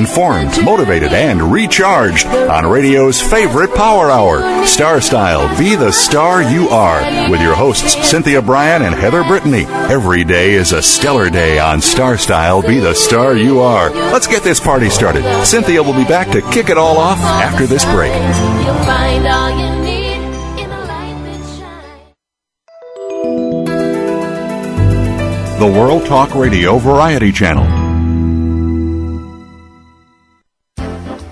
Informed, motivated, and recharged on radio's favorite power hour, Star Style Be the Star You Are, with your hosts Cynthia Bryan and Heather Brittany. Every day is a stellar day on Star Style Be the Star You Are. Let's get this party started. Cynthia will be back to kick it all off after this break. You'll find all you need in a light that shines. The World Talk Radio Variety Channel.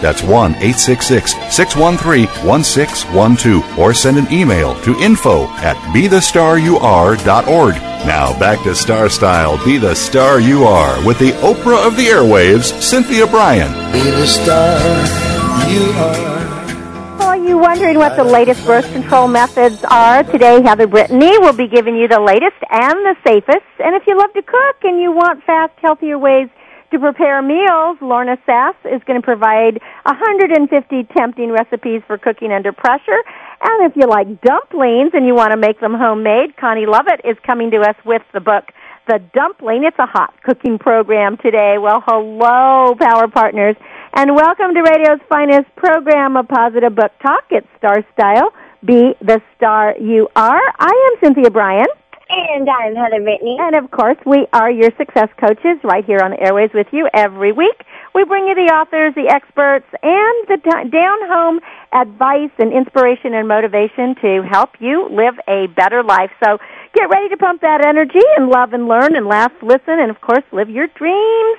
That's 1 866 613 1612. Or send an email to info at bethestaryouare.org. Now back to Star Style Be the Star You Are with the Oprah of the airwaves, Cynthia Bryan. Be the star you are. Are you wondering what the latest birth control methods are? Today, Heather Brittany will be giving you the latest and the safest. And if you love to cook and you want fast, healthier ways to prepare meals, Lorna Sass is going to provide 150 tempting recipes for cooking under pressure. And if you like dumplings and you want to make them homemade, Connie Lovett is coming to us with the book, The Dumpling. It's a hot cooking program today. Well, hello, Power Partners, and welcome to radio's finest program of positive book talk. It's Star Style. Be the star you are. I am Cynthia Bryan. And I'm Heather Brittany. And of course, we are your success coaches right here on the airways with you every week. We bring you the authors, the experts, and the down home advice and inspiration and motivation to help you live a better life. So get ready to pump that energy and love and learn and laugh, listen, and of course, live your dreams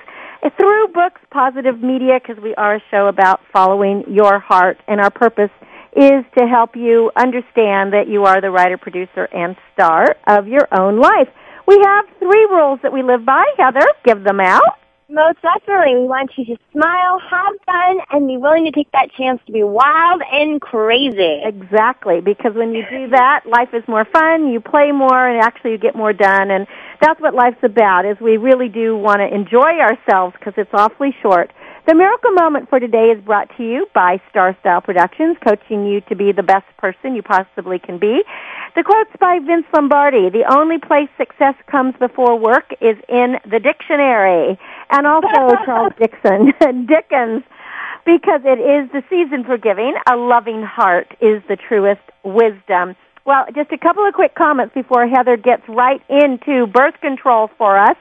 through books, positive media, because we are a show about following your heart and our purpose is to help you understand that you are the writer, producer, and star of your own life. We have three rules that we live by. Heather, give them out. Most definitely, we want you to smile, have fun, and be willing to take that chance to be wild and crazy. Exactly, because when you do that, life is more fun, you play more, and actually you get more done. And that's what life's about, is we really do want to enjoy ourselves because it's awfully short. The miracle moment for today is brought to you by Star Style Productions, coaching you to be the best person you possibly can be. The quote's by Vince Lombardi. The only place success comes before work is in the dictionary. And also Charles Dixon, Dickens, because it is the season for giving. A loving heart is the truest wisdom. Well, just a couple of quick comments before Heather gets right into birth control for us.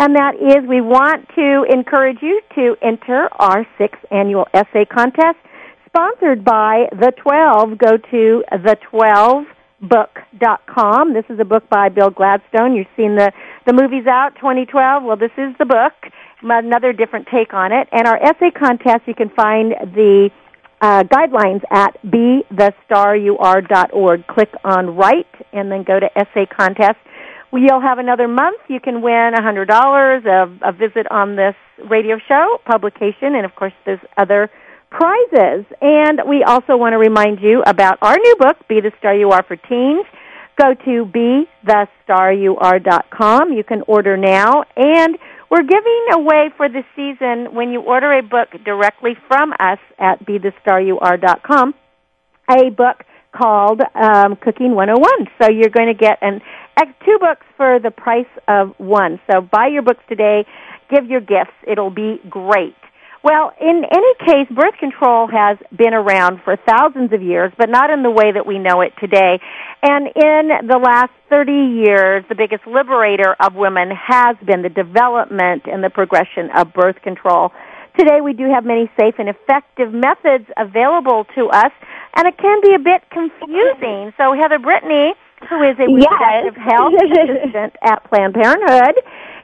And that is we want to encourage you to enter our sixth annual essay contest sponsored by The 12. Go to the12book.com. This is a book by Bill Gladstone. You've seen the, the movies out, 2012. Well, this is the book. Another different take on it. And our essay contest, you can find the uh, guidelines at bethestaryouare.org. Click on write and then go to essay contest. You'll have another month. You can win $100, a, a visit on this radio show, publication, and of course there's other prizes. And we also want to remind you about our new book, Be the Star You Are for Teens. Go to bethestaryouare.com. You can order now. And we're giving away for the season, when you order a book directly from us at bethestaryouare.com, a book called um, Cooking 101. So you're going to get an, two books for the price of one. So buy your books today. Give your gifts. It'll be great. Well, in any case, birth control has been around for thousands of years, but not in the way that we know it today. And in the last 30 years, the biggest liberator of women has been the development and the progression of birth control. Today we do have many safe and effective methods available to us, and it can be a bit confusing. So Heather Brittany, who is a reproductive Yes. health assistant at Planned Parenthood,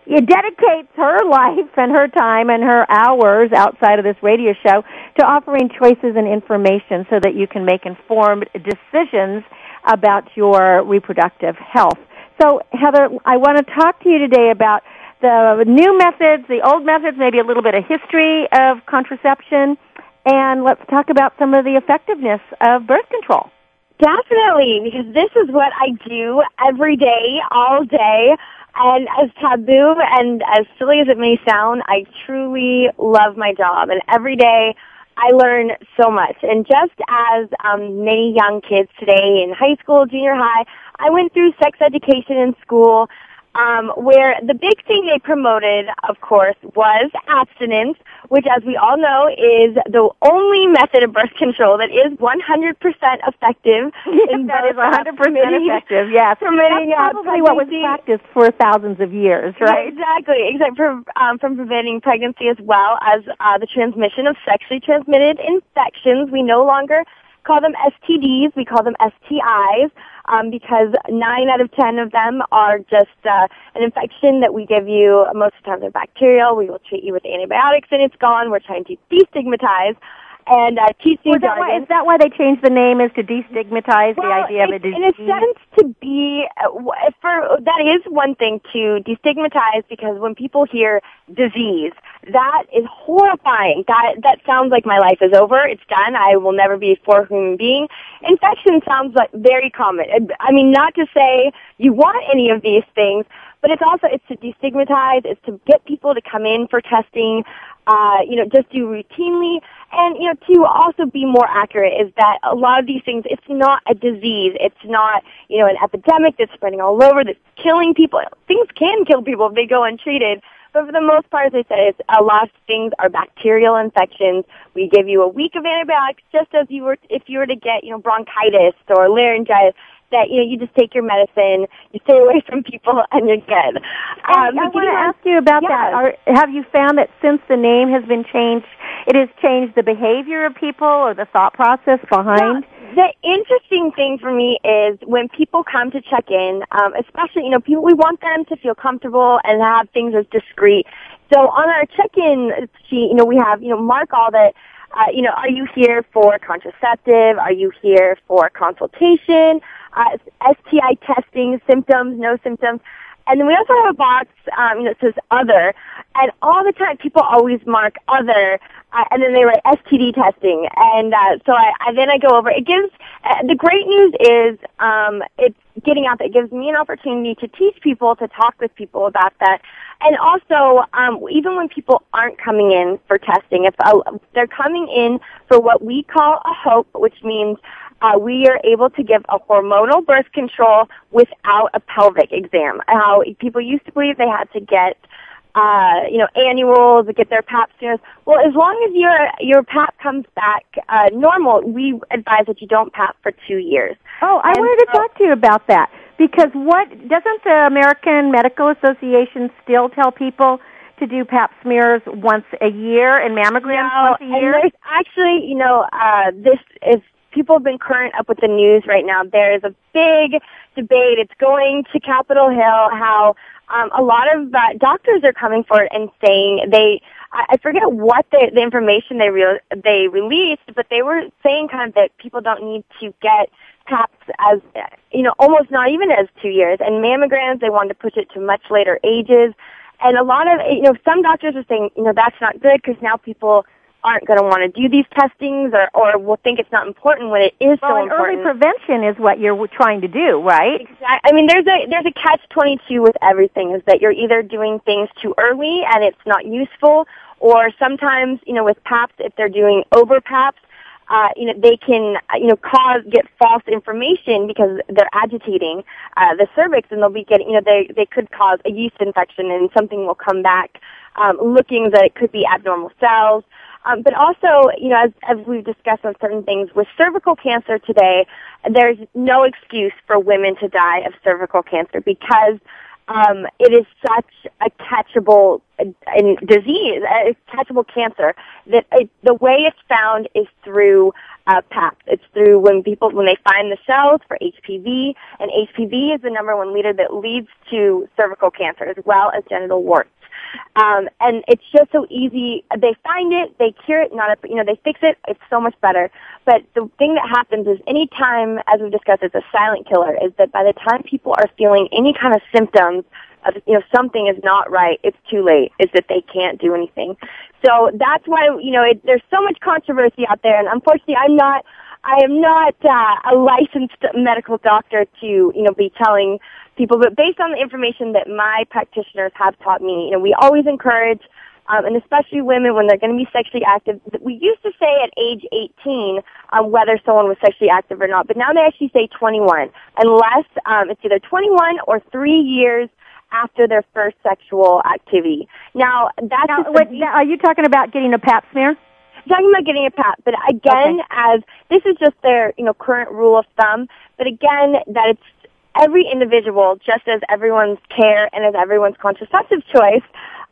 dedicates her life and her time and her hours outside of this radio show to offering choices and information so that you can make informed decisions about your reproductive health. So, Heather, I want to talk to you today about the new methods, the old methods, maybe a little bit of history of contraception, and let's talk about some of the effectiveness of birth control. Definitely, because this is what I do every day, all day. And as taboo and as silly as it may sound, I truly love my job. And every day I learn so much. And just as um, many young kids today in high school, junior high, I went through sex education in school um, where the big thing they promoted, of course, was abstinence, which, as we all know, is the only method of birth control that is 100% effective. that is both, uh, 100% effective, yes. permitting, That's uh, probably what was practiced for thousands of years, right? Exactly, except for um, from preventing pregnancy as well as uh, the transmission of sexually transmitted infections. We no longer call them STDs; we call them STIs um, because nine out of ten of them are just uh, an infection that we give you. Most of the time, they're bacterial. We will treat you with antibiotics, and it's gone. We're trying to destigmatize and uh, teach you Was that why, is that why they changed the name is to destigmatize the Well, idea of a disease? In a sense, to be uh, for that is one thing to destigmatize because when people hear disease, that is horrifying. That that sounds like my life is over. It's done. I will never be a full human being. Infection sounds like very common. I mean, not to say you want any of these things, but it's also it's to destigmatize. It's to get people to come in for testing. Uh, you know, just do routinely, and you know, to also be more accurate is that a lot of these things, it's not a disease. It's not you know an epidemic that's spreading all over that's killing people. Things can kill people if they go untreated. But for the most part, as I said, it's a lot of things are bacterial infections. We give you a week of antibiotics just as you were if you were to get, you know, bronchitis or laryngitis. That you know, you just take your medicine, you stay away from people, and you're good. I, Um, I but want to ask you about that. Are, have you found that since the name has been changed, it has changed the behavior of people or the thought process behind? Well, the interesting thing for me is when people come to check in, um, especially, you know, people, we want them to feel comfortable and have things as discreet. So on our check-in sheet, you know, we have, you know, mark all that, uh, you know, are you here for contraceptive? Are you here for consultation? Uh, STI testing, symptoms, no symptoms. And then we also have a box, um, that says other. And all the time, people always mark other, uh, and then they write STD testing. And uh, so I, I then I go over. It gives uh, the great news is um, it's getting out there. It gives me an opportunity to teach people, to talk with people about that. And also, um, even when people aren't coming in for testing, if uh, they're coming in for what we call a HOPE, which means uh, we are able to give a hormonal birth control without a pelvic exam. How people used to believe they had to get uh, you know, annuals, get their pap smears. Well, as long as your your pap comes back uh, normal, we advise that you don't pap for two years. Oh, I And wanted to so- talk to you about that because what doesn't the American Medical Association still tell people to do pap smears once a year and mammograms No, once a and year? there's actually, you know, uh, this is people have been current up with the news right now. There is a big debate. It's going to Capitol Hill. How um, a lot of uh, doctors are coming forward and saying they. I I forget what the, the information they re- they released, but they were saying kind of that people don't need to get taps as you know almost not even as two years and mammograms they wanted to push it to much later ages and a lot of you know some doctors are saying you know that's not good because now people aren't going to want to do these testings or or will think it's not important when it is well, so and early prevention is what you're trying to do, right? Exact- I mean, there's a there's a catch twenty two with everything is that you're either doing things too early and it's not useful, or sometimes you know with PAPs if they're doing over PAPs, uh, you know they can uh, you know cause get false information because they're agitating uh, the cervix and they'll be getting you know they they could cause a yeast infection and something will come back um, looking that it could be abnormal cells. Um, but also, you know, as, as we've discussed on certain things, with cervical cancer today, there's no excuse for women to die of cervical cancer because um, it is such a catchable disease, a catchable cancer that it, the way it's found is through uh, PAP. It's through when people when they find the cells for HPV, and HPV is the number one leader that leads to cervical cancer as well as genital warts. Um, and it's just so easy. They find it, they cure it, not a, you know, they fix it. It's so much better. But the thing that happens is any time, as we've discussed, it's a silent killer. Is that by the time people are feeling any kind of symptoms of you know something is not right, it's too late. Is that they can't do anything. So that's why you know it, there's so much controversy out there, and unfortunately, I'm not. I am not uh, a licensed medical doctor to, you know, be telling people, but based on the information that my practitioners have taught me, you know, we always encourage, um, and especially women when they're going to be sexually active. We used to say at age 18 um, whether someone was sexually active or not, but now they actually say 21, unless um, it's either 21 or three years after their first sexual activity. Now, that's Now, what, now, are you talking about getting a pap smear? talking about getting a pap, but again, as this is just their you know current rule of thumb. But again, that it's every individual, just as everyone's care and as everyone's contraceptive choice,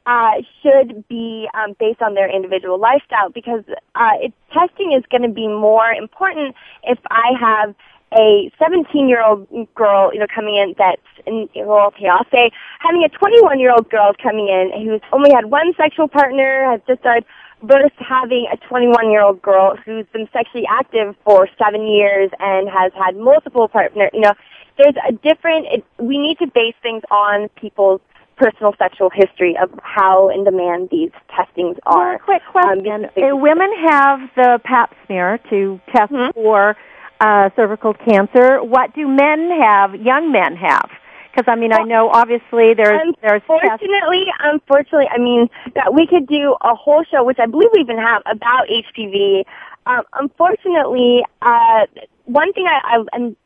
uh, should be um, based on their individual lifestyle because uh, it, testing is going to be more important if I have a 17 year old girl, you know, coming in that's, in, well, okay, I'll say having a 21 year old girl coming in who's only had one sexual partner, has just started, versus having a 21 year old girl who's been sexually active for seven years and has had multiple partners, you know, there's a different, it, we need to base things on people's personal sexual history of how in demand these testings are. Well, quick Um, question. Uh, women have the pap smear to test Mhm. for uh, cervical cancer. What do men have, young men have? Because, I mean, I know obviously there's, there's tests. Unfortunately, unfortunately, I mean, that we could do a whole show, which I believe we even have, about HPV. Um, unfortunately, uh, one thing I, I and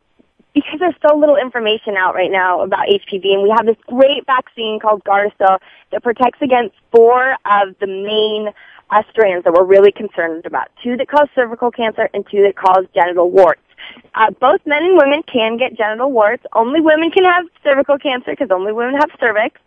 because there's so little information out right now about HPV, and we have this great vaccine called Gardasil that protects against four of the main uh, strands that we're really concerned about: two that cause cervical cancer and two that cause genital warts. Uh, both men and women can get genital warts. Only women can have cervical cancer because only women have cervix.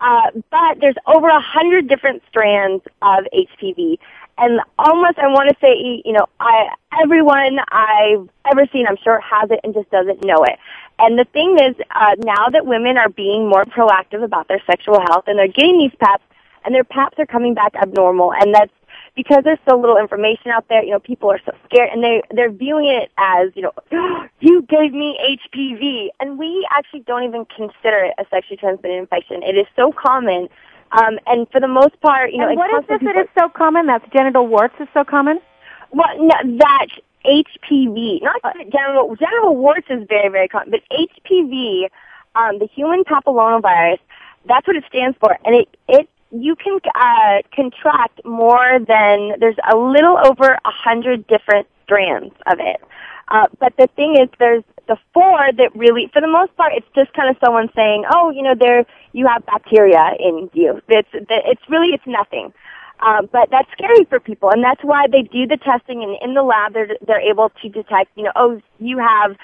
Uh, but there's over a hundred different strands of HPV. And almost, I want to say, you know, I, everyone I've ever seen, I'm sure, has it and just doesn't know it. And the thing is, uh, now that women are being more proactive about their sexual health and they're getting these PAPs, and their PAPs are coming back abnormal, and that's because there's so little information out there. You know, people are so scared, and they they're viewing it as, you know, you gave me HPV, and we actually don't even consider it a sexually transmitted infection. It is so common, um, and for the most part, you know, and what is this that is so common? That's genital warts is so common? well, no, that HPV, not genital genital warts is very very common, but HPV, um, the human papillomavirus, that's what it stands for, and it it you can uh, contract more than there's a little over a hundred different strands of it. Uh, but the thing is, there's the four that really, for the most part, it's just kind of someone saying, "Oh, you know, there you have bacteria in you." It's it's really it's nothing. Um, but that's scary for people, and that's why they do the testing. And in the lab, they're they're able to detect, you know, oh, you have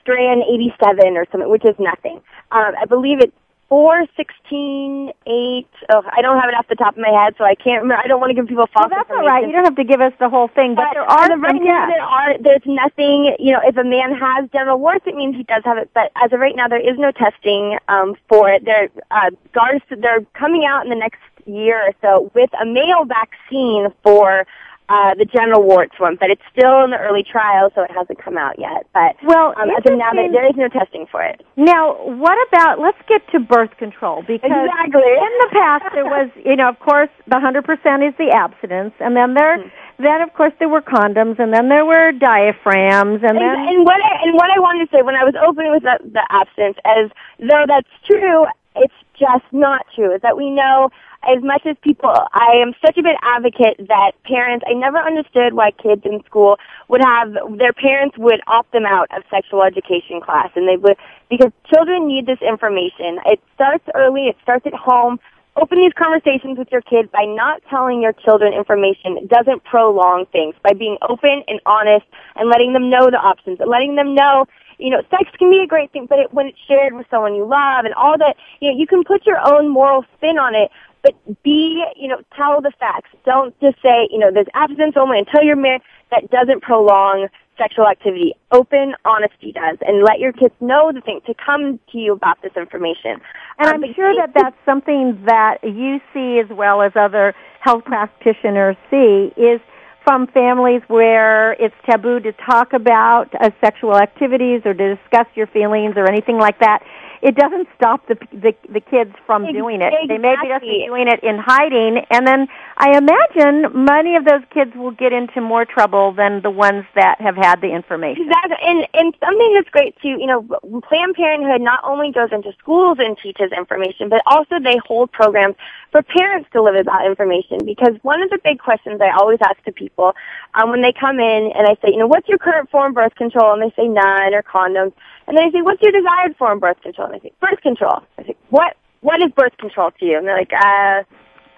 strand 87 or something, which is nothing. Um, I believe it's four, sixteen, eight. Oh, I don't have it off the top of my head, so I can't remember. I don't want to give people false Well, that's all right. You don't have to give us the whole thing, but, But there are right some now, tests. there are there's nothing. You know, if a man has genital warts, it means he does have it. But as of right now, there is no testing um, for it. There, uh, GARS, they're coming out in the next year or so with a male vaccine for uh, the genital warts one, but it's still in the early trials, so it hasn't come out yet. But Well, um, as of now, there, is no testing for it. Now, what about, let's get to birth control because Exactly. in the past there was, you know, of course, the 100% is the abstinence and then there, Hmm. then of course there were condoms and then there were diaphragms and And, then, and what I, and what I wanted to say when I was opening with the, the abstinence is, though that's true, it's just not true. Is that we know as much as people, I am such a big advocate that parents. I never understood why kids in school would have their parents would opt them out of sexual education class, and they would because children need this information. It starts early. It starts at home open these conversations with your kid by not telling your children information It doesn't prolong things by being open and honest and letting them know the options letting them know you know sex can be a great thing but it, when it's shared with someone you love and all that you know you can put your own moral spin on it but be you know tell the facts don't just say you know there's abstinence only until you're married that doesn't prolong sexual activity. Open honesty does, and let your kids know the thing to come to you about this information. and I'm sure that that's something that you see as well as other health practitioners see is from families where it's taboo to talk about uh, sexual activities or to discuss your feelings or anything like that. It doesn't stop the the, the kids from Ex- doing it. They may be exactly. doing it in hiding, and then I imagine many of those kids will get into more trouble than the ones that have had the information. Exactly, and and something that's great too. You know, Planned Parenthood not only goes into schools and teaches information, but also they hold programs for parents to live about information. Because one of the big questions I always ask to people um, when they come in, and I say, you know, what's your current form of birth control? And they say none or condoms. And then I say, what's your desired form of birth control? And they say, birth control. I say, what what is birth control to you? And they're like, uh,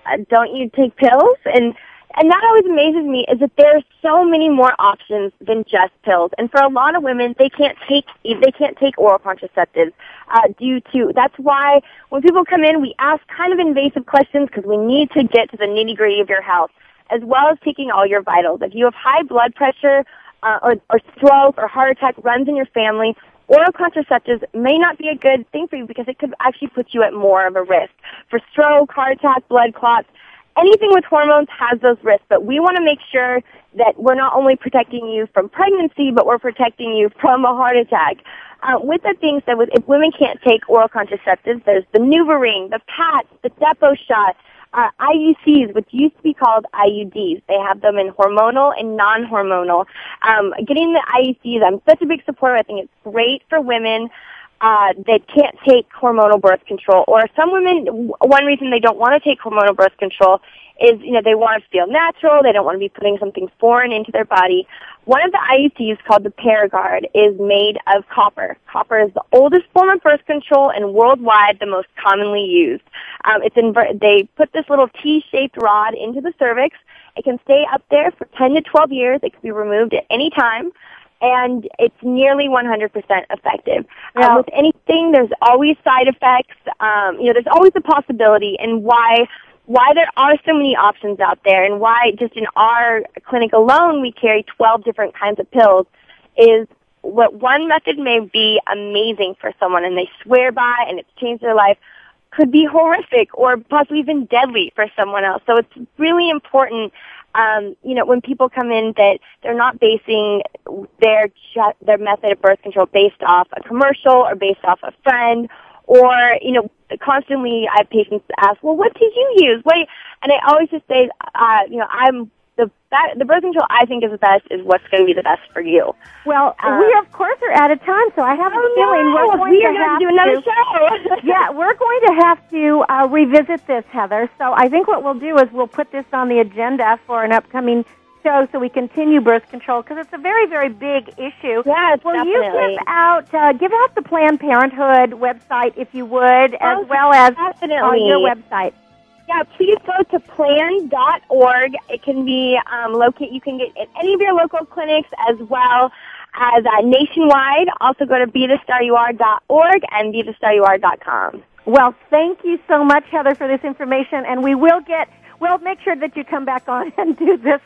uh, don't you take pills? And and that always amazes me is that there's so many more options than just pills. And for a lot of women, they can't take they can't take oral contraceptives uh, due to. That's why when people come in, we ask kind of invasive questions because we need to get to the nitty gritty of your health, as well as taking all your vitals. If you have high blood pressure uh, or, or stroke or heart attack runs in your family, oral contraceptives may not be a good thing for you because it could actually put you at more of a risk for stroke, heart attack, blood clots. Anything with hormones has those risks, but we want to make sure that we're not only protecting you from pregnancy, but we're protecting you from a heart attack. Uh, with that being said, with, if women can't take oral contraceptives, there's the NuvaRing, the patch, the Depo shot, uh, IUCs, which used to be called IUDs. They have them in hormonal and non-hormonal. Um, getting the IUCs, I'm such a big supporter. I think it's great for women uh, that can't take hormonal birth control. Or some women, one reason they don't want to take hormonal birth control is, you know, they want to feel natural. They don't want to be putting something foreign into their body. One of the IUCs called the Paragard is made of copper. Copper is the oldest form of birth control and worldwide the most commonly used. Um, it's inver- they put this little T-shaped rod into the cervix. It can stay up there for 10 to 12 years. It can be removed at any time. And it's nearly 100% effective. Yeah. Um, with anything, there's always side effects. Um, you know, there's always a possibility, and why why there are so many options out there, and why just in our clinic alone we carry 12 different kinds of pills, is what one method may be amazing for someone, and they swear by, and it's changed their life, could be horrific or possibly even deadly for someone else. So it's really important um, you know, when people come in that they're not basing their their method of birth control based off a commercial or based off a friend, or you know, constantly I have patients ask, well, what did you use? What? And I always just say, uh, you know, I'm the that, the birth control I think is the best is what's going to be the best for you. Well, Uh, we of course are out of time, so I have a feeling we're going we to have to do another show. yeah, we're going to have to uh, revisit this, Heather. So I think what we'll do is we'll put this on the agenda for an upcoming show so we continue birth control because it's a very, very big issue. Yes, Will definitely. you give out uh, give out the Planned Parenthood website if you would, as Oh, well as definitely. on your website? Yeah, please go to plan.org. It can be um, locate. You can get at any of your local clinics as well as uh, nationwide. Also go to bethestaryouare.org and bethestaryouare.com. Well, thank you so much, Heather, for this information, and we will get we'll make sure that you come back on and do this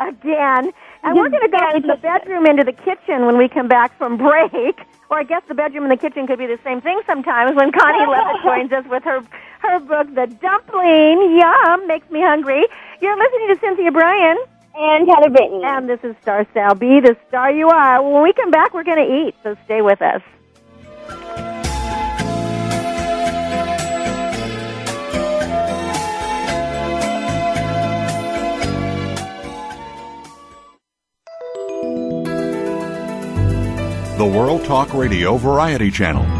again. And we're going to go from the bedroom into the kitchen when we come back from break. Or I guess the bedroom and the kitchen could be the same thing sometimes when Connie Lovett joins us with her her book, The Dumpling. Yum, makes me hungry. You're listening to Cynthia Bryan. And Heather Brittany. And this is Star Style. Be the star you are. When we come back, we're going to eat, so stay with us. The World Talk Radio Variety Channel.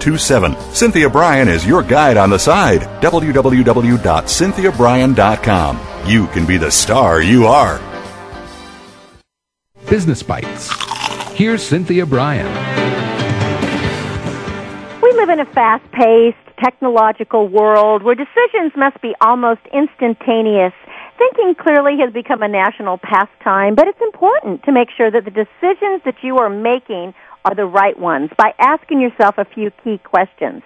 925-377-7827. Cynthia Bryan is your guide on the side. www.cynthiabryan.com. You can be the star you are. Business Bites. Here's Cynthia Bryan. We live in a fast paced, technological world where decisions must be almost instantaneous. Thinking clearly has become a national pastime, but it's important to make sure that the decisions that you are making are the right ones by asking yourself a few key questions.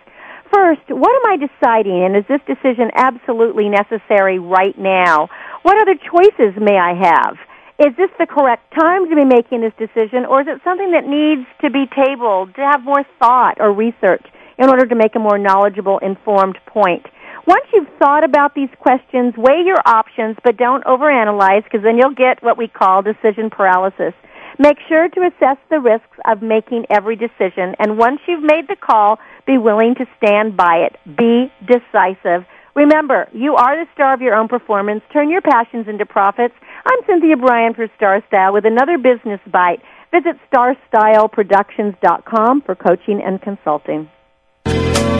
First, what am I deciding and is this decision absolutely necessary right now? What other choices may I have? Is this the correct time to be making this decision or is it something that needs to be tabled to have more thought or research in order to make a more knowledgeable, informed point? Once you've thought about these questions, weigh your options, but don't overanalyze because then you'll get what we call decision paralysis. Make sure to assess the risks of making every decision, and once you've made the call, be willing to stand by it. Be decisive. Remember, you are the star of your own performance. Turn your passions into profits. I'm Cynthia Bryan for Star Style with another business bite. Visit starstyleproductions.com for coaching and consulting.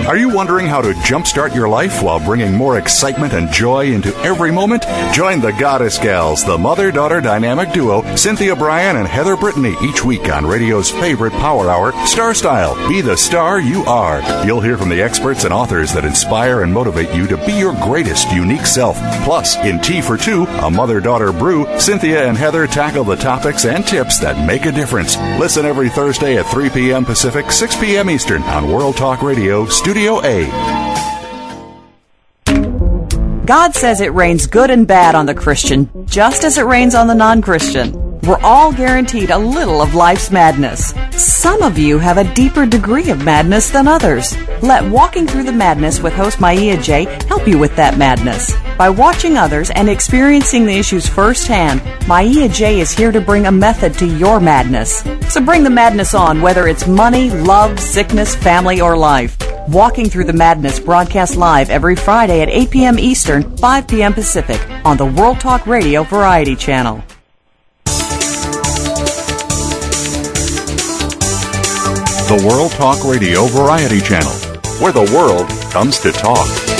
Are you wondering how to jumpstart your life while bringing more excitement and joy into every moment? Join the Goddess Gals, the mother daughter dynamic duo, Cynthia Bryan and Heather Brittany, each week on radio's favorite power hour, Star Style. Be the star you are. You'll hear from the experts and authors that inspire and motivate you to be your greatest unique self. Plus, in Tea for Two, a mother daughter brew, Cynthia and Heather tackle the topics and tips that make a difference. Listen every Thursday at 3 p.m. Pacific, 6 p.m. Eastern on World Talk Radio, Studio A. God says it rains good and bad on the Christian, just as it rains on the non Christian. We're all guaranteed a little of life's madness. Some of you have a deeper degree of madness than others. Let Walking Through the Madness with host Maia J help you with that madness. By watching others and experiencing the issues firsthand, Maia J is here to bring a method to your madness. So bring the madness on, whether it's money, love, sickness, family, or life. Walking Through the Madness broadcast live every Friday at 8 p.m. Eastern, 5 p.m. Pacific on the World Talk Radio Variety Channel. The World Talk Radio Variety Channel, where the world comes to talk.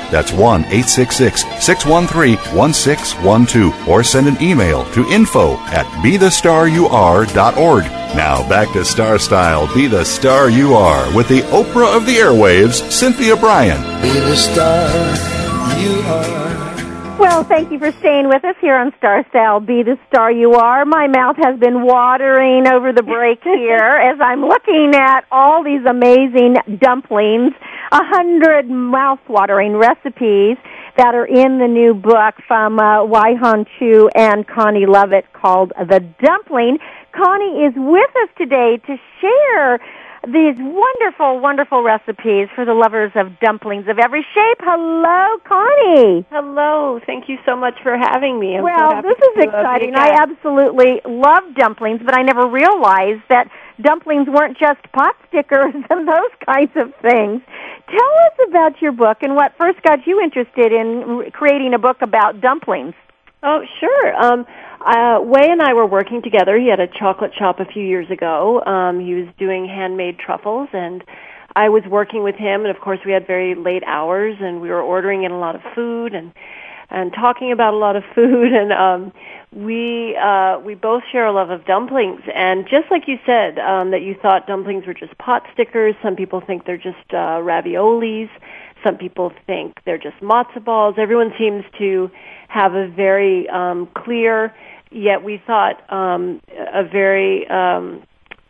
That's 1 866 613 1612. Or send an email to info at bethestaryouare.org. Now back to Star Style Be the Star You Are with the Oprah of the Airwaves, Cynthia Bryan. Be the star you are. Well, thank you for staying with us here on Star Style. Be the star you are. My mouth has been watering over the break here as I'm looking at all these amazing dumplings, a hundred mouth-watering recipes that are in the new book from uh, Wai Hon Chu and Connie Lovett called The Dumpling. Connie is with us today to share these wonderful, wonderful recipes for the lovers of dumplings of every shape. Hello, Connie. Hello. Thank you so much for having me. I'm well, happy this is exciting. I absolutely love dumplings, but I never realized that dumplings weren't just pot stickers and those kinds of things. Tell us about your book and what first got you interested in creating a book about dumplings. Oh, sure. Um, uh, Wai and I were working together. He had a chocolate shop a few years ago. Um, he was doing handmade truffles, and I was working with him. And of course, we had very late hours, and we were ordering in a lot of food and and talking about a lot of food. And um, we uh, we both share a love of dumplings. And just like you said, um, that you thought dumplings were just pot stickers. Some people think they're just uh, raviolis. Some people think they're just matzo balls. Everyone seems to have a very um, clear, yet we thought um, a very um,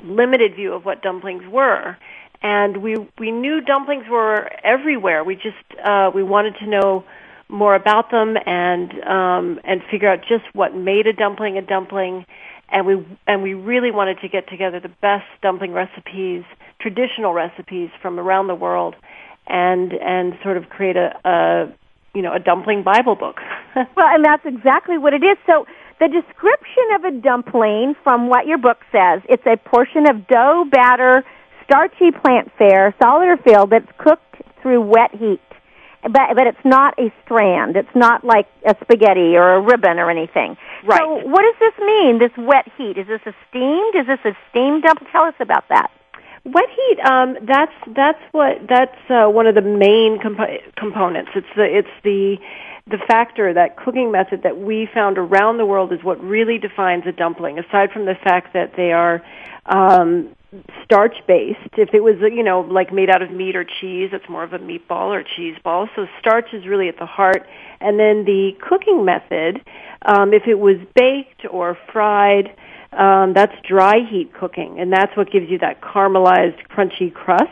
limited view of what dumplings were. And we we knew dumplings were everywhere. We just uh, we wanted to know more about them and um, and figure out just what made a dumpling a dumpling. And we and we really wanted to get together the best dumpling recipes, traditional recipes from around the world, and and sort of create a, a you know a dumpling Bible book. Well, and that's exactly what it is. So the description of a dumpling from what your book says, it's a portion of dough, batter, starchy plant fare, solid or filled, that's cooked through wet heat. But, but it's not a strand. It's not like a spaghetti or a ribbon or anything. Right. So what does this mean, this wet heat? Is this a steamed? Is this a steamed dumpling? Tell us about that. Wet heat. Um, that's that's what that's uh, one of the main compo- components. It's the it's the the factor that cooking method that we found around the world is what really defines a dumpling. Aside from the fact that they are um, starch based, if it was you know like made out of meat or cheese, it's more of a meatball or cheese ball. So starch is really at the heart. And then the cooking method, um, if it was baked or fried um, that's dry heat cooking, and that's what gives you that caramelized, crunchy crust.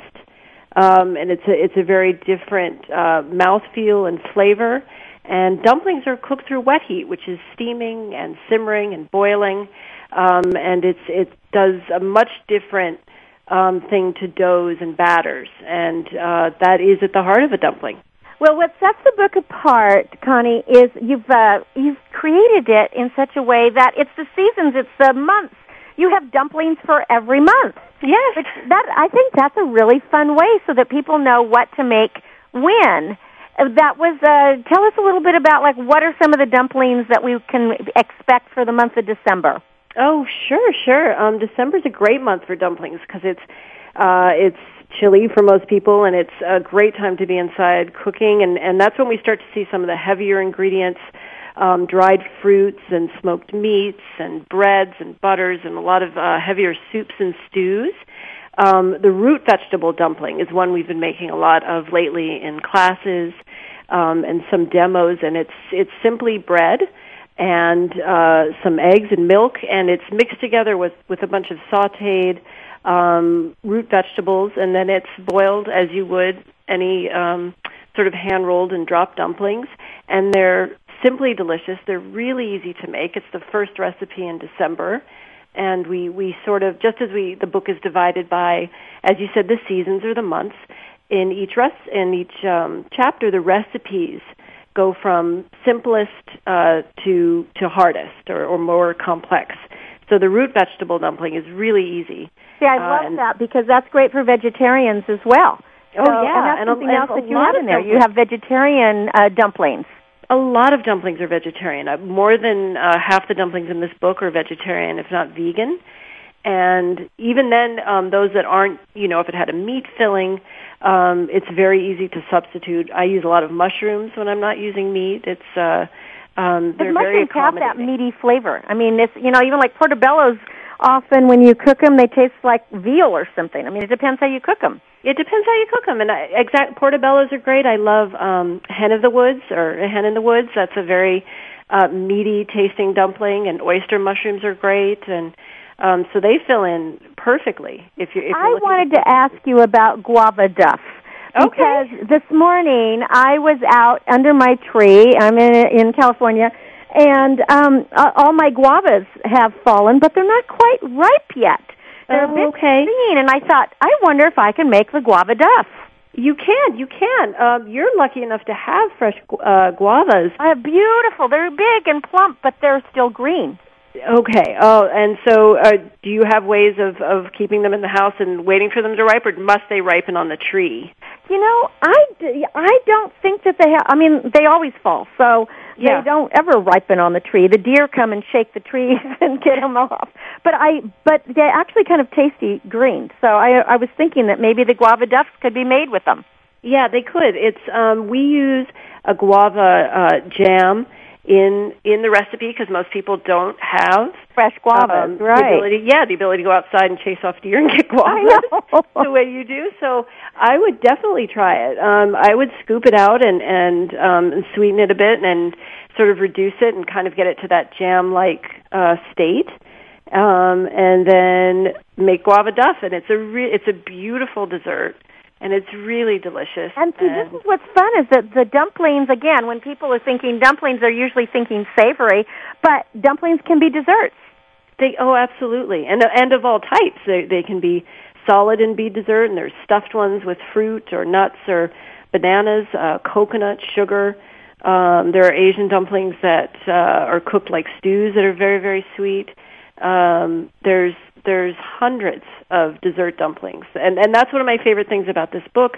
Um, and it's a it's a very different uh, mouthfeel and flavor. And dumplings are cooked through wet heat, which is steaming and simmering and boiling, um, and it's it does a much different um, thing to doughs and batters, and uh, that is at the heart of a dumpling. Well, what sets the book apart, Connie, is you've uh, you've created it in such a way that it's the seasons, it's the months. You have dumplings for every month. Yes, Which that I think that's a really fun way so that people know what to make when. Uh, That was uh, tell us a little bit about like what are some of the dumplings that we can expect for the month of December. Oh, sure, sure. Um, December's a great month for dumplings because it's uh, it's chilly for most people, and it's a great time to be inside cooking, and and that's when we start to see some of the heavier ingredients, um, dried fruits and smoked meats and breads and butters and a lot of uh, heavier soups and stews. Um, the root vegetable dumpling is one we've been making a lot of lately in classes um, and some demos, and it's it's simply bread and uh, some eggs and milk, and it's mixed together with with a bunch of sautéed um, root vegetables, and then it's boiled as you would any um, sort of hand rolled and dropped dumplings, and they're simply delicious. They're really easy to make. It's the first recipe in December, and we we sort of just as we the book is divided by, as you said, the seasons or the months. In each res in each um, chapter, the recipes go from simplest uh, to to hardest or, or more complex. So the root vegetable dumpling is really easy. See, I Uh, love and- that because that's great for vegetarians as well. Oh, So- yeah, and that's and something and else a that you have in there. You have vegetarian uh, dumplings. A lot of dumplings are vegetarian. Uh, more than uh, half the dumplings in this book are vegetarian, if not vegan. And even then, um, those that aren't, you know, if it had a meat filling, um, it's very easy to substitute. I use a lot of mushrooms when I'm not using meat. It's uh, um, But they're very mushrooms have that meaty flavor. I mean, it's you know even like portobello's often when you cook them they taste like veal or something. I mean, it depends how you cook them. It depends how you cook them, and I, exact portobellos are great. I love um, hen of the woods or hen in the woods. That's a very uh, meaty tasting dumpling, and oyster mushrooms are great, and um, so they fill in perfectly. If you, if I wanted to ask you about guava duff. Okay. Because this morning I was out under my tree. I'm in in California, and um, all my guavas have fallen, but they're not quite ripe yet. They're Oh, a bit okay. green, and I thought, I wonder if I can make the guava duff. You can, you can. Um, you're lucky enough to have fresh uh, guavas. Uh, beautiful. They're big and plump, but they're still green. Okay. Oh, and so uh, do you have ways of of keeping them in the house and waiting for them to ripen, or must they ripen on the tree? You know, I, d- I don't think that they have. I mean, they always fall, so Yeah. they don't ever ripen on the tree. The deer come and shake the trees and get them off. But I, but they're actually kind of tasty green. So I, I was thinking that maybe the guava duffs could be made with them. Yeah, they could. It's um, we use a guava uh, jam in in the recipe because most people don't have Fresh guavas, um, the right? ability, yeah, the ability to go outside and chase off deer and get guavas the way you do. So I would definitely try it. Um, I would scoop it out and and, um, and sweeten it a bit and sort of reduce it and kind of get it to that jam-like uh, state. Um, and then make guava duff, and it's a re- it's a beautiful dessert, and it's really delicious. And see, this is what's fun is that the dumplings, again, when people are thinking dumplings, they're usually thinking savory, but dumplings can be desserts. They oh absolutely, and and of all types. They they can be solid and be dessert, and there's stuffed ones with fruit or nuts or bananas, uh, coconut, sugar. Um, there are Asian dumplings that uh, are cooked like stews that are very very sweet. Um, there's there's hundreds of dessert dumplings, and and that's one of my favorite things about this book.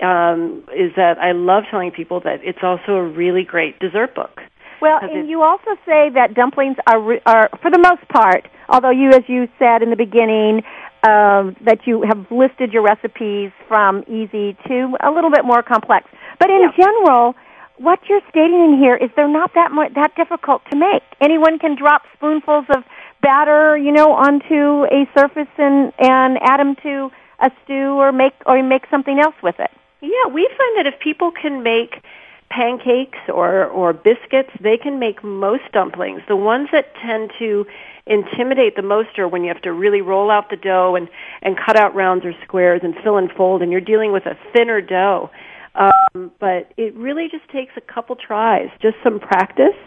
Um, is that I love telling people that it's also a really great dessert book. Well, and you also say that dumplings are re- are for the most part, although you, as you said in the beginning, um, that you have listed your recipes from easy to a little bit more complex. But in general, what you're stating in here is they're not that mu that difficult to make. Anyone can drop spoonfuls of batter, you know, onto a surface and and add them to a stew or make or make something else with it. Yeah, we find that if people can make pancakes or or biscuits, they can make most dumplings. The ones that tend to intimidate the most are when you have to really roll out the dough and and cut out rounds or squares and fill and fold, and you're dealing with a thinner dough. Um, but it really just takes a couple tries, just some practice.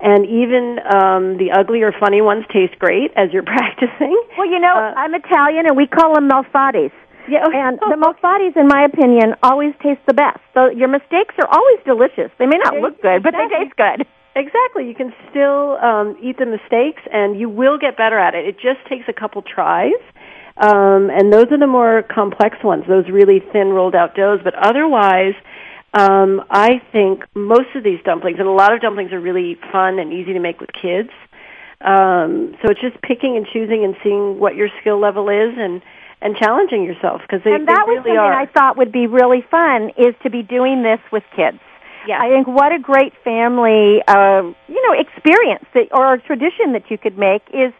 And even um, the ugly or funny ones taste great as you're practicing. Well, you know, Uh, I'm Italian and we call them malfattis. Yeah, And the malfattis, in my opinion, always taste the best. So your mistakes are always delicious. They may not look good, but they taste good. Exactly. You can still um, eat the mistakes, and you will get better at it. It just takes a couple tries, um, and those are the more complex ones. Those really thin, rolled out doughs. But otherwise, um, I think most of these dumplings, and a lot of dumplings are really fun and easy to make with kids. Um, so it's just picking and choosing and seeing what your skill level is, and and challenging yourself because they, and that they was really something are. I thought would be really fun is to be doing this with kids. Yeah. I think what a great family, uh, you know, experience that, or a tradition that you could make is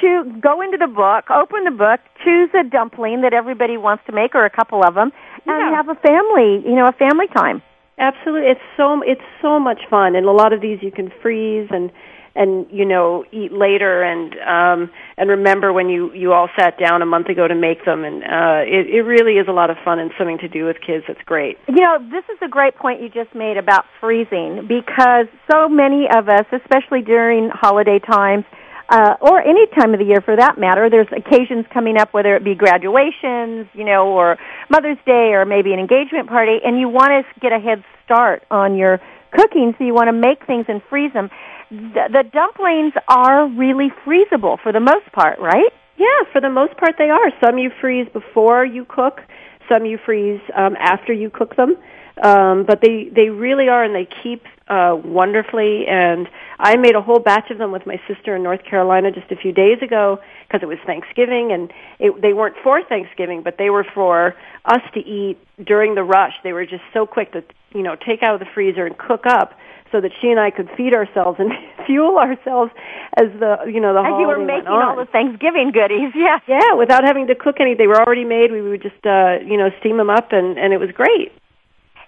to go into the book, open the book, choose a dumpling that everybody wants to make, or a couple of them, and Yeah. have a family, you know, a family time. Absolutely, it's so it's so much fun, and a lot of these you can freeze and and you know eat later, and um, and remember when you you all sat down a month ago to make them, and uh, it it really is a lot of fun and something to do with kids. That's great. You know, this is a great point you just made about freezing because so many of us, especially during holiday times, uh, or any time of the year for that matter, there's occasions coming up, whether it be graduations, you know, or Mother's Day, or maybe an engagement party, and you want to get a head start on your cooking, so you want to make things and freeze them. The, the dumplings are really freezable for the most part, right? Yeah, for the most part they are. Some you freeze before you cook, some you freeze um, after you cook them. Um, but they they really are, and they keep uh, wonderfully. And I made a whole batch of them with my sister in North Carolina just a few days ago because it was Thanksgiving, and it, they weren't for Thanksgiving, but they were for us to eat during the rush. They were just so quick to you know take out of the freezer and cook up. so that she and I could feed ourselves and fuel ourselves as the you know the As you were making all the Thanksgiving goodies, yes. Yeah, without having to cook any. They were already made. We would just uh, you know steam them up, and and it was great.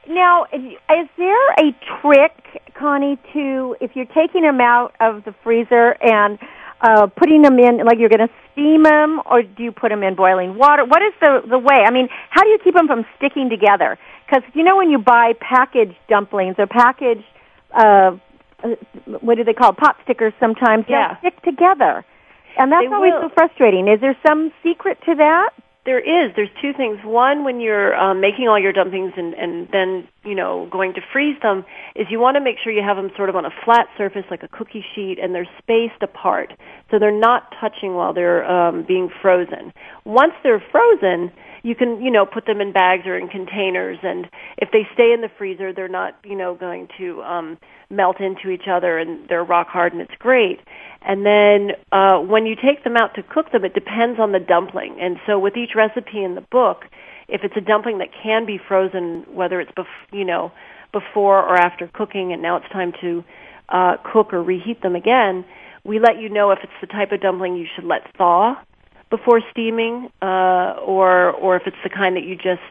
Now, is there a trick, Connie, to if you're taking them out of the freezer and uh, putting them in, like you're going to steam them, or do you put them in boiling water? What is the the way? I mean, how do you keep them from sticking together? Because you know when you buy packaged dumplings or packaged, uh, uh, what do they call it? pot stickers? Sometimes Yeah. they'll stick together, and that's They always will. so frustrating. Is there some secret to that? There is. There's two things. One, when you're um, making all your dumplings and, and then you know going to freeze them, is you want to make sure you have them sort of on a flat surface like a cookie sheet, and they're spaced apart, so they're not touching while they're um, being frozen. Once they're frozen, you can you know put them in bags or in containers, and if they stay in the freezer, they're not you know going to um, melt into each other, and they're rock hard, and it's great. And then uh, when you take them out to cook them, it depends on the dumpling. And so with each recipe in the book, if it's a dumpling that can be frozen, whether it's bef- you know before or after cooking, and now it's time to uh, cook or reheat them again, we let you know if it's the type of dumpling you should let thaw before steaming, uh, or or if it's the kind that you just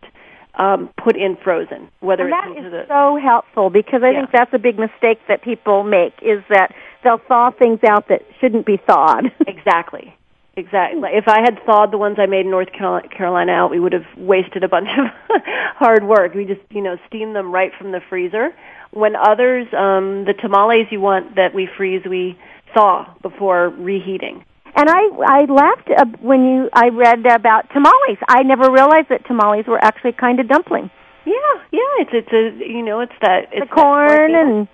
um, put in frozen, whether And it's that is the so helpful because I Yeah. think that's a big mistake that people make is that they'll thaw things out that shouldn't be thawed. Exactly. Exactly. If I had thawed the ones I made in North Carol- Carolina out, we would have wasted a bunch of hard work. We just, you know, steam them right from the freezer. When others, um, the tamales you want that we freeze, we thaw before reheating. And I I laughed uh, when you I read about tamales. I never realized that tamales were actually kind of dumpling. Yeah, yeah. It's it's a you know it's that it's the corn working- and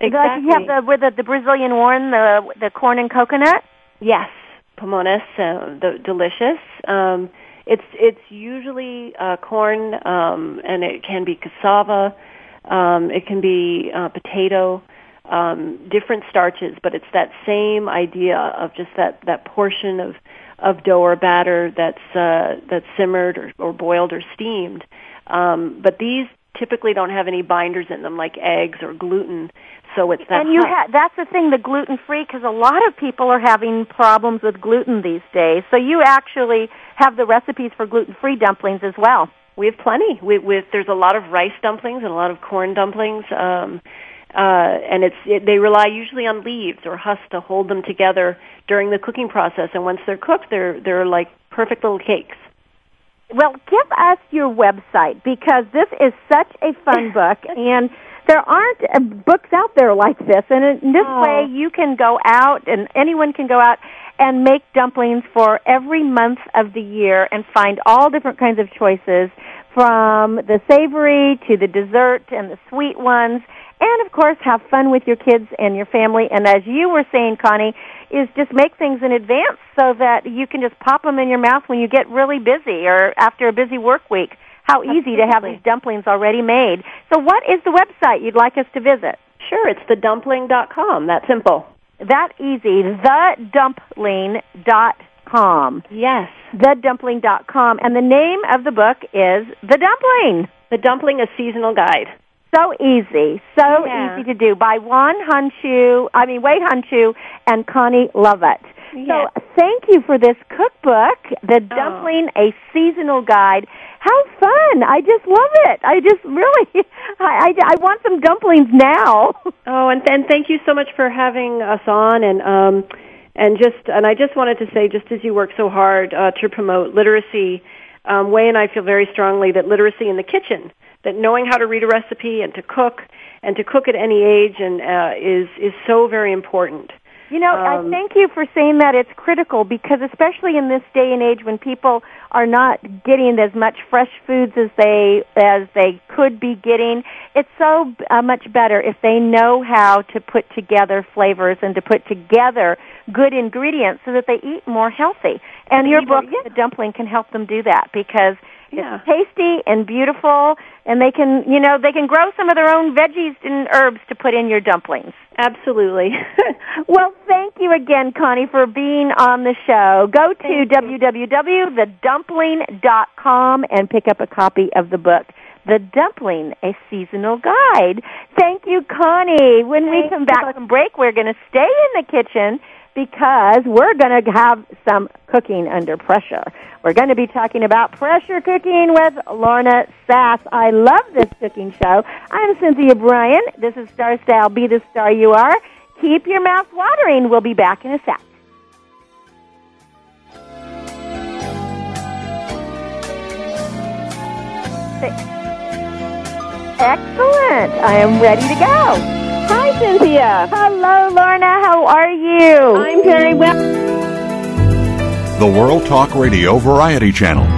exactly. like you have the with the, the Brazilian one, the the corn and coconut. Yes, pamonhas, uh, the delicious. Um, it's it's usually uh, corn, um, and it can be cassava. Um, it can be uh, potato. Um, different starches, but it's that same idea of just that that portion of of dough or batter that's uh, that's simmered or, or boiled or steamed. Um, but these typically don't have any binders in them, like eggs or gluten. So it's that and you ha- that's the thing, the gluten free, because a lot of people are having problems with gluten these days. So you actually have the recipes for gluten free dumplings as well. We have plenty. We, with there's a lot of rice dumplings and a lot of corn dumplings, um, uh, and it's it, they rely usually on leaves or husks to hold them together during the cooking process. And once they're cooked, they're they're like perfect little cakes. Well, give us your website because this is such a fun book and there aren't uh, books out there like this and in this Oh. way you can go out and anyone can go out and make dumplings for every month of the year and find all different kinds of choices from the savory to the dessert and the sweet ones and of course have fun with your kids and your family and as you were saying Connie is just make things in advance so that you can just pop them in your mouth when you get really busy or after a busy work week. How easy to have these dumplings already made. So what is the website you'd like us to visit? Sure, it's thedumpling.com. That simple. That easy. Thedumpling.com. Yes, Thedumpling.com. And the name of the book is The Dumpling. the dumpling, a seasonal guide. So easy. So Yeah. easy to do by Juan Hon Chu, I mean Wade Hon Chu and Connie Lovett. So thank you for this cookbook, The Dumpling, a Seasonal Guide. How fun! I just love it. I just really, I, I, I want some dumplings now. Oh, and, and thank you so much for having us on, and um, and just and I just wanted to say, just as you work so hard uh, to promote literacy, um, Wai and I feel very strongly that literacy in the kitchen, that knowing how to read a recipe and to cook and to cook at any age, and uh, is is so very important. You know, I Um, thank you for saying that. It's critical because, especially in this day and age when people are not getting as much fresh foods as they as they could be getting, it's so uh, much better if they know how to put together flavors and to put together good ingredients so that they eat more healthy. And your book, The Dumpling, can help them do that because Yeah. it's tasty and beautiful, and they can, you know, they can grow some of their own veggies and herbs to put in your dumplings. Absolutely. Well, thank you again, Connie, for being on the show. Go to www.thedumpling.com and pick up a copy of the book, The Dumpling, a seasonal guide. Thank you, Connie. When we come back from break, we're going to stay in the kitchen because we're going to have some cooking under pressure. We're going to be talking about pressure cooking with Lorna Sass. I love this cooking show. I'm Cynthia Brian. This is Star Style. Be the star you are. Keep your mouth watering. We'll be back in a sec. Excellent. I am ready to go. Hi, Cynthia. Hello, Lorna. How are you? I'm very well. The World Talk Radio Variety Channel.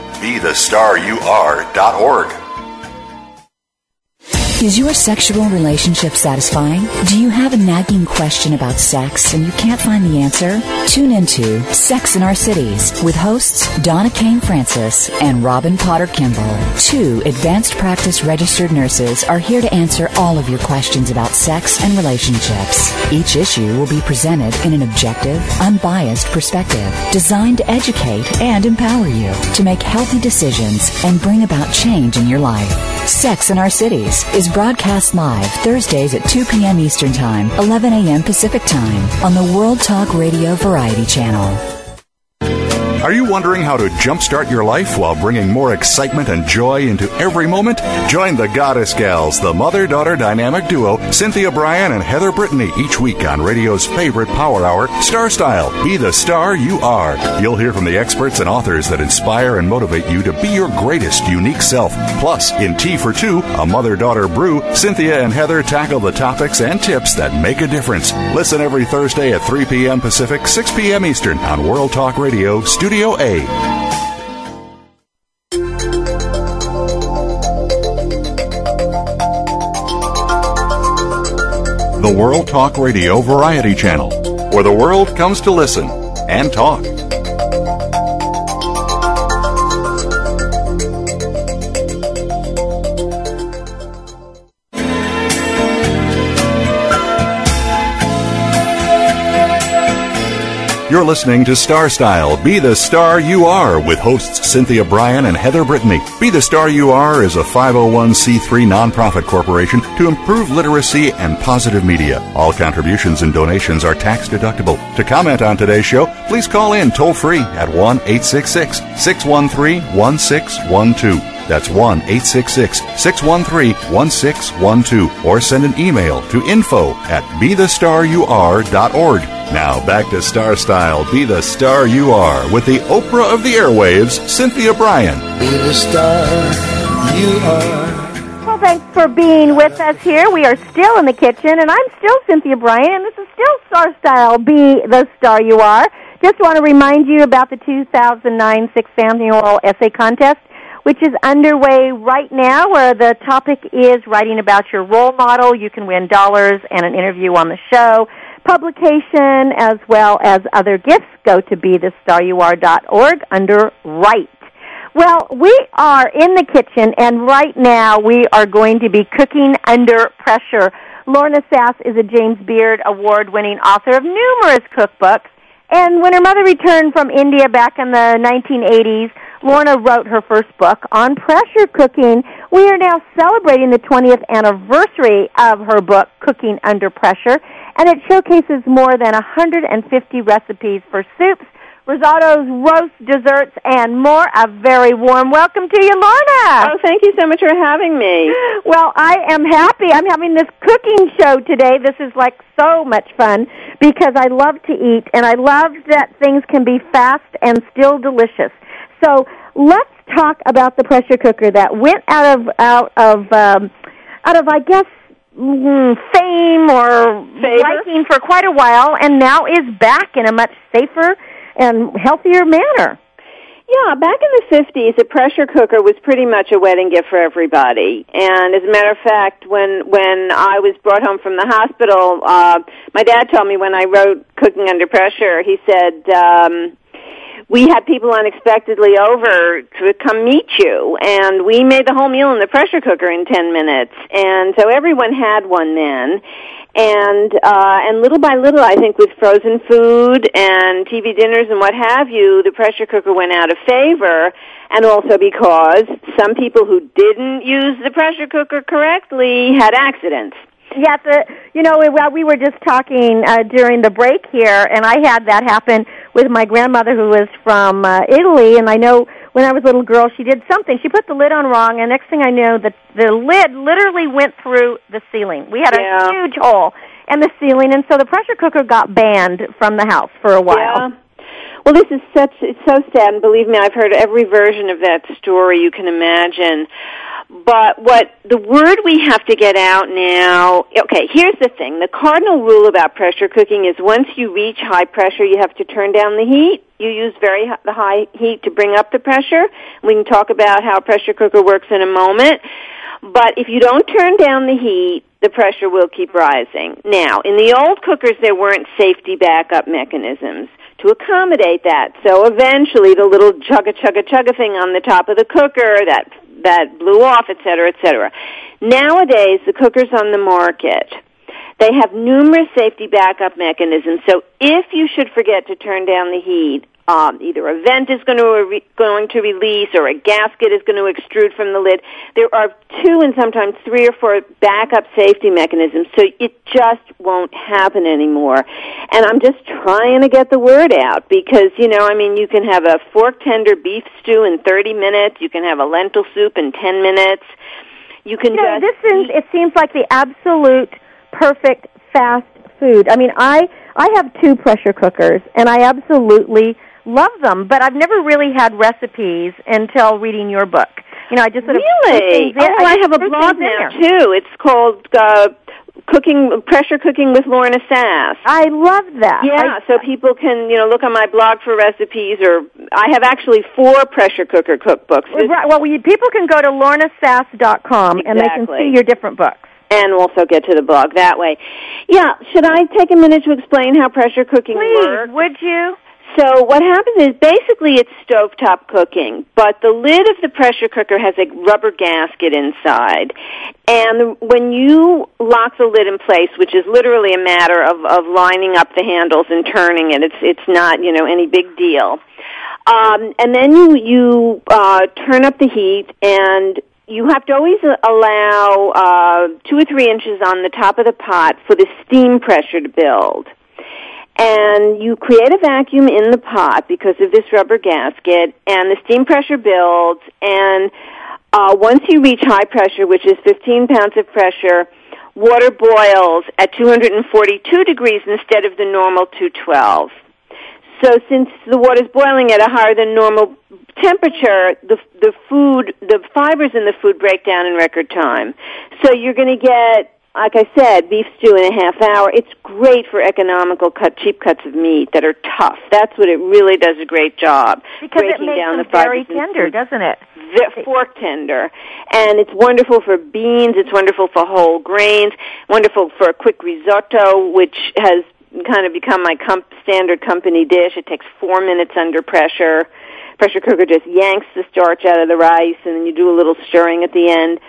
bethestaryouare.org. Is your sexual relationship satisfying? Do you have a nagging question about sex and you can't find the answer? Tune into Sex in Our Cities with hosts Donna Kane Francis and Robin Potter Kimball. Two advanced practice registered nurses are here to answer all of your questions about sex and relationships. Each issue will be presented in an objective, unbiased perspective designed to educate and empower you to make healthy decisions and bring about change in your life. Sex in Our Cities is broadcast live Thursdays at 2 p.m. Eastern Time, 11 a.m. Pacific Time on the World Talk Radio Variety Channel. Are you wondering how to jumpstart your life while bringing more excitement and joy into every moment? Join the Goddess Gals, the mother daughter dynamic duo, Cynthia Brian and Heather Brittany, each week on radio's favorite power hour, Star Style. Be the star you are. You'll hear from the experts and authors that inspire and motivate you to be your greatest unique self. Plus, in Tea for Two, a mother daughter brew, Cynthia and Heather tackle the topics and tips that make a difference. Listen every Thursday at 3 p.m. Pacific, 6 p.m. Eastern on World Talk Radio, Studio Studio A. The World Talk Radio Variety Channel, where the world comes to listen and talk. You're listening to Star Style Be the Star You Are with hosts Cynthia Brian and Heather Brittany. Be the Star You Are is a 501c3 nonprofit corporation to improve literacy and positive media. All contributions and donations are tax deductible. To comment on today's show, please call in toll free at 1 866 613 1612. That's 1 866 613 1612. Or send an email to info at bethestaryouare.org. Now back to Star Style Be the Star You Are with the Oprah of the Airwaves, Cynthia Brian. Be the star you are. Well, thanks for being with us here. We are still in the kitchen, and I'm still Cynthia Brian, and this is still Star Style Be the Star You Are. Just want to remind you about the 2009 Sixth Annual Essay Contest which is underway right now where the topic is writing about your role model. You can win dollars and an interview on the show, publication, as well as other gifts. Go to bethestaryouare.org under Write. Well, we are in the kitchen and right now we are going to be cooking under pressure. Lorna Sass is a James Beard award winning author of numerous cookbooks. And when her mother returned from India back in the 1980s, Lorna wrote her first book on pressure cooking. We are now celebrating the 20th anniversary of her book, Cooking Under Pressure, and it showcases more than 150 recipes for soups, risottos, roast desserts, and more. A very warm welcome to you, Lorna. Oh, thank you so much for having me. Well, I am happy. I'm having this cooking show today. This is like so much fun because I love to eat and I love that things can be fast and still delicious. So let's talk about the pressure cooker that went out of out of um, out of I guess fame or Favor? liking for quite a while, and now is back in a much safer and healthier manner. Yeah, back in the 50s, a pressure cooker was pretty much a wedding gift for everybody. And as a matter of fact, when when I was brought home from the hospital, uh, my dad told me when I wrote Cooking Under Pressure, he said, um, we had people unexpectedly over to come meet you and we made the whole meal in the pressure cooker in 10 minutes. And so everyone had one then. And uh and little by little i think with frozen food and tv dinners and what have you the pressure cooker went out of favor. And also because some people who didn't use the pressure cooker correctly had accidents Yeah, the you know we, we were just talking uh, during the break here, and I had that happen with my grandmother who was from uh, Italy, and I know when I was a little girl she did something. She put the lid on wrong, and next thing I know, the the lid literally went through the ceiling. We had Yeah. a huge hole in the ceiling, and so the pressure cooker got banned from the house for a while. Yeah. Well, this is such, it's so sad, and believe me, I've heard every version of that story you can imagine. But what the word we have to get out now, okay, here's the thing. The cardinal rule about pressure cooking is once you reach high pressure, you have to turn down the heat. You use very hi- the high heat to bring up the pressure. We can talk about how a pressure cooker works in a moment. But if you don't turn down the heat, the pressure will keep rising. Now, in the old cookers, there weren't safety backup mechanisms to accommodate that. So eventually, the little chugga chugga chugga thing on the top of the cooker that that blew off, et cetera, et cetera. Nowadays, the cookers on the market they have numerous safety backup mechanisms. So if you should forget to turn down the heat, um, either a vent is going to re- going to release or a gasket is going to extrude from the lid. There are two and sometimes three or four backup safety mechanisms, so it just won't happen anymore. And I'm just trying to get the word out because you know, I mean, you can have a fork tender beef stew in 30 minutes. You can have a lentil soup in 10 minutes. You can You know, just this is it seems like the absolute perfect fast food. I mean, I I have two pressure cookers and I absolutely love them, but I've never really had recipes until reading your book. You know, I just sort of Really? Oh, I just have a blog now there. too. It's called uh, "Cooking Pressure Cooking with Lorna Sass." I love that. Yeah, I- so people can you know look on my blog for recipes, or I have actually four pressure cooker cookbooks. Right, well, we, people can go to lornasass.com and they can see your different books. And we'll also get to the blog that way. Yeah, should I take a minute to explain how pressure cooking Please, works? would you? So what happens is basically it's stovetop cooking, but the lid of the pressure cooker has a rubber gasket inside. And when you lock the lid in place, which is literally a matter of, of lining up the handles and turning it, it's, it's not, you know, any big deal. Um, and then you, you, uh, turn up the heat and you have to always allow, uh, two or three inches on the top of the pot for the steam pressure to build and you create a vacuum in the pot because of this rubber gasket, and the steam pressure builds, and uh, once you reach high pressure, which is 15 pounds of pressure, water boils at 242 degrees instead of the normal 212. So since the water's boiling at a higher than normal temperature, the the food, the fibers in the food break down in record time. So you're going to get, like I said, beef stew in a half hour. It's great for economical cut, cheap cuts of meat that are tough. That's what it really does a great job. Because it breaking makes down them the very tender, doesn't it? fork tender. And it's wonderful for beans, it's wonderful for whole grains, wonderful for a quick risotto, which has kind of become my com- standard company dish. It takes four minutes under pressure. Pressure cooker just yanks the starch out of the rice, and then you do a little stirring at the end.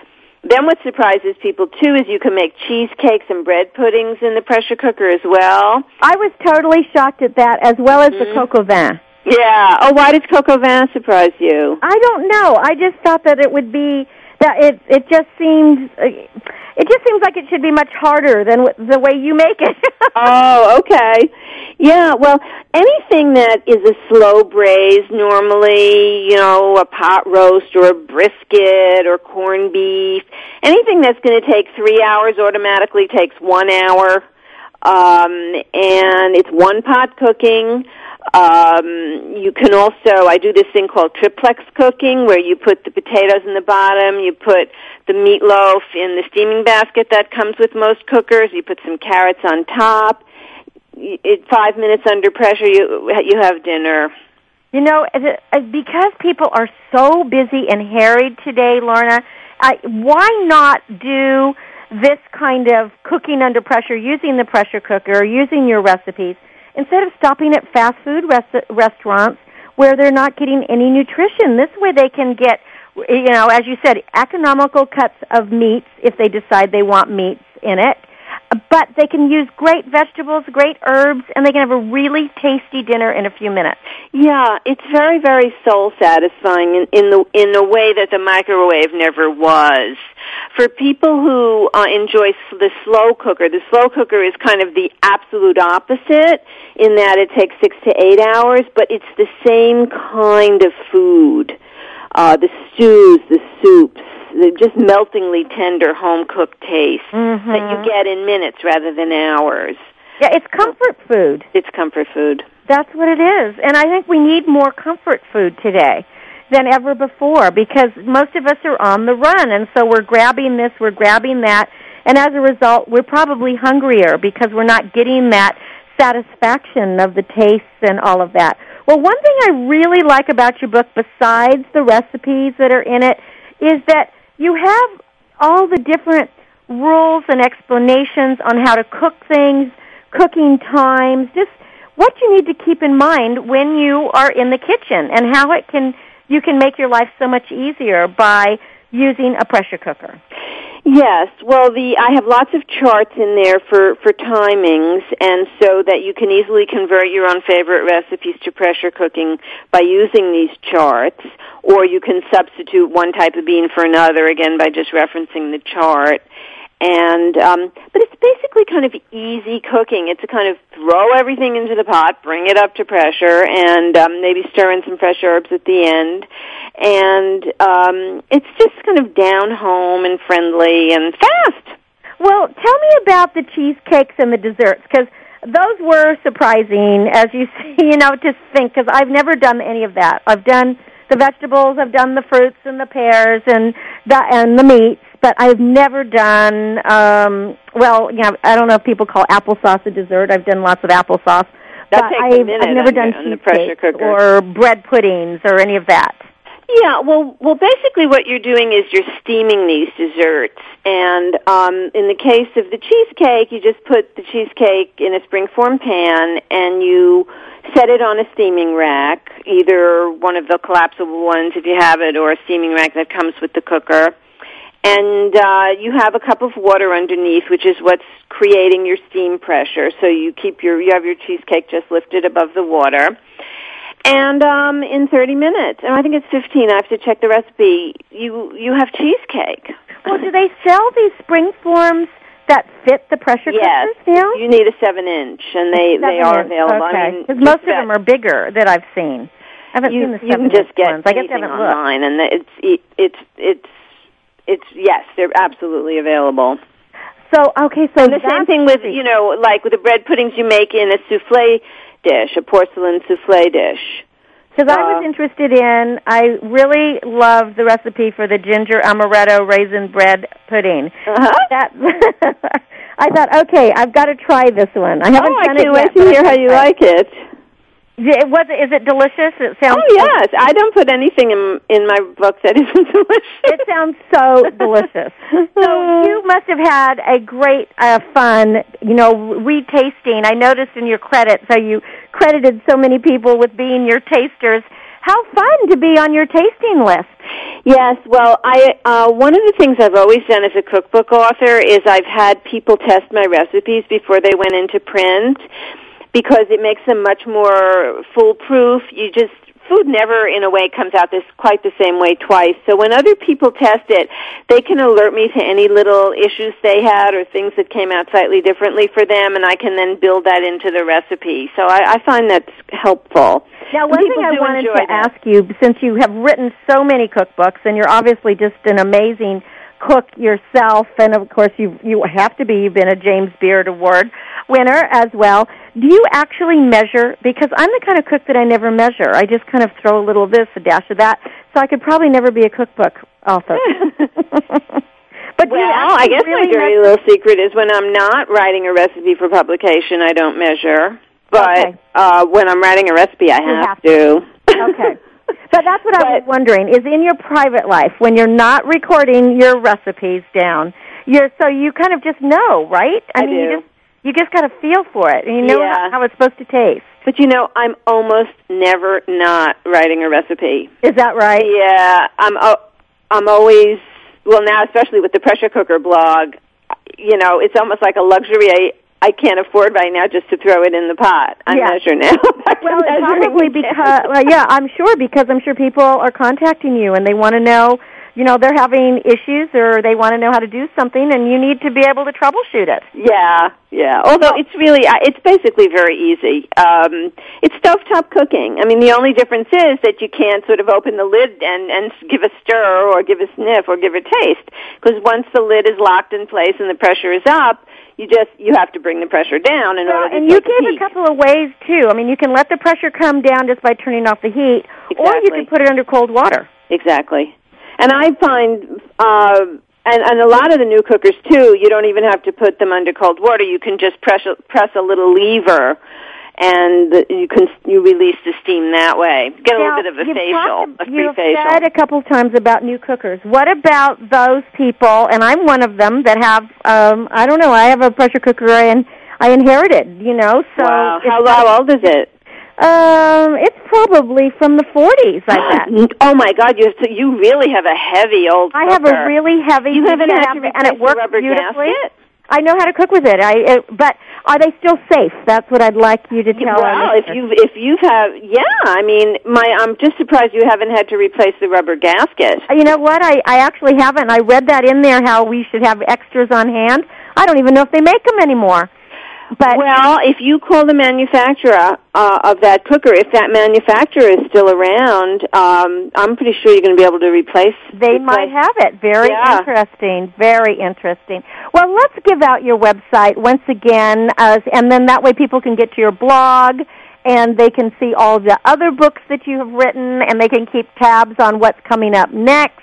Then what surprises people too is you can make cheesecakes and bread puddings in the pressure cooker as well. I was totally shocked at that, as well as the Mm-hmm. coq au vin. Yeah. Oh, why does coq au vin surprise you? I don't know. I just thought that it would be that it it just seems it just seems like it should be much harder than the way you make it. Oh, okay. Yeah, well, anything that is a slow braise, normally, you know, a pot roast or a brisket or corned beef, anything that's going to take three hours automatically takes one hour. Um, and it's one pot cooking. Um, you can also, I do this thing called triplex cooking where you put the potatoes in the bottom, you put the meatloaf in the steaming basket that comes with most cookers, you put some carrots on top. It, five minutes under pressure, you, you have dinner. You know, because people are so busy and harried today, Lorna, I, why not do this kind of cooking under pressure using the pressure cooker using your recipes instead of stopping at fast food res- restaurants where they're not getting any nutrition? This way they can get, you know, as you said, economical cuts of meats if they decide they want meats in it but they can use great vegetables, great herbs, and they can have a really tasty dinner in a few minutes. Yeah, it's very, very soul satisfying in, in the in a way that the microwave never was. For people who uh, enjoy s- the slow cooker, the slow cooker is kind of the absolute opposite in that it takes six to eight hours, but it's the same kind of food. Uh, the stews, the soups, the just meltingly tender home cooked taste that you get in minutes rather than hours. Yeah, it's comfort food. It's comfort food. That's what it is. And I think we need more comfort food today than ever before because most of us are on the run and so we're grabbing this, we're grabbing that, and as a result we're probably hungrier because we're not getting that satisfaction of the tastes and all of that. Well, one thing I really like about your book besides the recipes that are in it is that you have all the different rules and explanations on how to cook things, cooking times, just what you need to keep in mind when you are in the kitchen and how it can you can make your life so much easier by using a pressure cooker. Yes, well, the I have lots of charts in there for for timings, and so that you can easily convert your own favorite recipes to pressure cooking by using these charts, or you can substitute one type of bean for another again by just referencing the chart. And um, but it's basically kind of easy cooking. It's a kind of throw everything into the pot, bring it up to pressure, and um, maybe stir in some fresh herbs at the end. And um, it's just kind of down home and friendly and fast. Well, tell me about the cheesecakes and the desserts because those were surprising, as you see, you know, to think because I've never done any of that. I've done the vegetables, I've done the fruits and the pears and the and the meats, but I've never done. um Well, know, I don't know if people call applesauce a dessert. I've done lots of applesauce. That but I've, I've never on done the- on the pressure cooker. or bread puddings or any of that. Yeah, well, well, basically, what you're doing is you're steaming these desserts, and um, in the case of the cheesecake, you just put the cheesecake in a springform pan, and you set it on a steaming rack, either one of the collapsible ones if you have it, or a steaming rack that comes with the cooker. And uh, you have a cup of water underneath, which is what's creating your steam pressure. So you keep your you have your cheesecake just lifted above the water and um in 30 minutes and i think it's 15 i have to check the recipe you you have cheesecake Well, do they sell these spring forms that fit the pressure yes cookers now? you need a 7 inch and they they are inch, available Okay. i mean because most of them are bigger that I've seen. I haven't you, seen the you seven can just inch get ones. I guess I haven't looked. online and it's it's it's it's yes they're absolutely available So okay, so and the same thing with you know like with the bread puddings you make in a souffle dish a porcelain souffle dish Because I was Uh, interested in, I really love the recipe for the ginger amaretto raisin bread pudding. uh-huh. That I thought, okay, I've got to try this one. I haven't oh, I can't it wait yet. to but I hear how you like it. It was. Is it delicious? It sounds. Oh yes, I don't put anything in in my book that isn't delicious. It sounds so delicious. So you must have had a great uh, fun, you know, retasting. I noticed in your credits how you credited so many people with being your tasters. How fun to be on your tasting list. Yes, well, I uh, one of the things I've always done as a cookbook author is I've had people test my recipes before they went into print because it makes them much more foolproof. You just food never in a way comes out this quite the same way twice. So when other people test it, they can alert me to any little issues they had or things that came out slightly differently for them and I can then build that into the recipe. So I, I find that's helpful. Now, one thing I wanted to that. ask you, since you have written so many cookbooks, and you're obviously just an amazing cook yourself, and of course you you have to be. You've been a James Beard Award winner as well. Do you actually measure? Because I'm the kind of cook that I never measure. I just kind of throw a little of this, a dash of that. So I could probably never be a cookbook author. but do you Well, actually I guess really my dirty little secret is when I'm not writing a recipe for publication, I don't measure. But Okay. uh, when I'm writing a recipe, I have, have to. Okay. But that's what I was wondering is in your private life when you're not recording your recipes down, you're so you kind of just know, right? I mean, do. you just you just got to feel for it and you know Yeah. how, how it's supposed to taste. But you know, I'm almost never not writing a recipe. Is that right? Yeah, I'm. I'm always well now, especially with the pressure cooker blog. You know, it's almost like a luxury. I can't afford right now just to throw it in the pot. I Yeah. measure now. Well, probably because well, yeah, I'm sure because I'm sure people are contacting you and they want to know, you know, they're having issues or they want to know how to do something and you need to be able to troubleshoot it. Yeah, yeah. Although it's really, uh, it's basically very easy. Um, it's stovetop cooking. I mean, the only difference is that you can't sort of open the lid and and give a stir or give a sniff or give a taste because once the lid is locked in place and the pressure is up, you just you have to bring the pressure down in order to And you gave heat. a couple of ways too. I mean, you can let the pressure come down just by turning off the heat, or you can put it under cold water. Exactly. And I find, uh, and, and a lot of the new cookers too, you don't even have to put them under cold water. You can just press a, press a little lever, and you can you release the steam that way. Get a Now, little bit of a you've facial, talked- a free You've facial. said a couple times about new cookers. What about those people? And I'm one of them that have. Um, I don't know. I have a pressure cooker and I inherited. You know, so wow. How, how old is it? Um, it's probably from the 40s. I bet. Oh my God! You so you really have a heavy old. I have a really heavy. You haven't can had have- to and it works beautifully. gasket? I know how to cook with it. I, it, but are they still safe? That's what I'd like you to tell. Well, if you if you've have yeah, I mean, my I'm just surprised you haven't had to replace the rubber gasket. Uh, you know what? I, I actually haven't. I read that in there how we should have extras on hand. I don't even know if they make them anymore. But well, if you call the manufacturer uh, of that cooker, if that manufacturer is still around, um, I'm pretty sure you're going to be able to replace. They might have it. Very Yeah. interesting. Very interesting. Well, let's give out your website once again, uh, and then that way people can get to your blog and they can see all the other books that you have written and they can keep tabs on what's coming up next